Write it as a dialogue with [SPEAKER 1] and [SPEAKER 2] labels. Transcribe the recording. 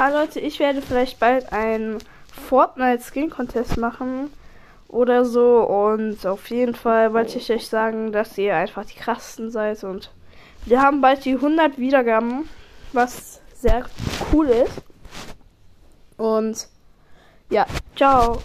[SPEAKER 1] Hallo Leute, ich werde vielleicht bald einen Fortnite Skin Contest machen oder so. Und auf jeden Fall wollte ich euch sagen, dass ihr einfach die krassen seid. Und wir haben bald die 100 Wiedergaben, was sehr cool ist. Und ja, ciao.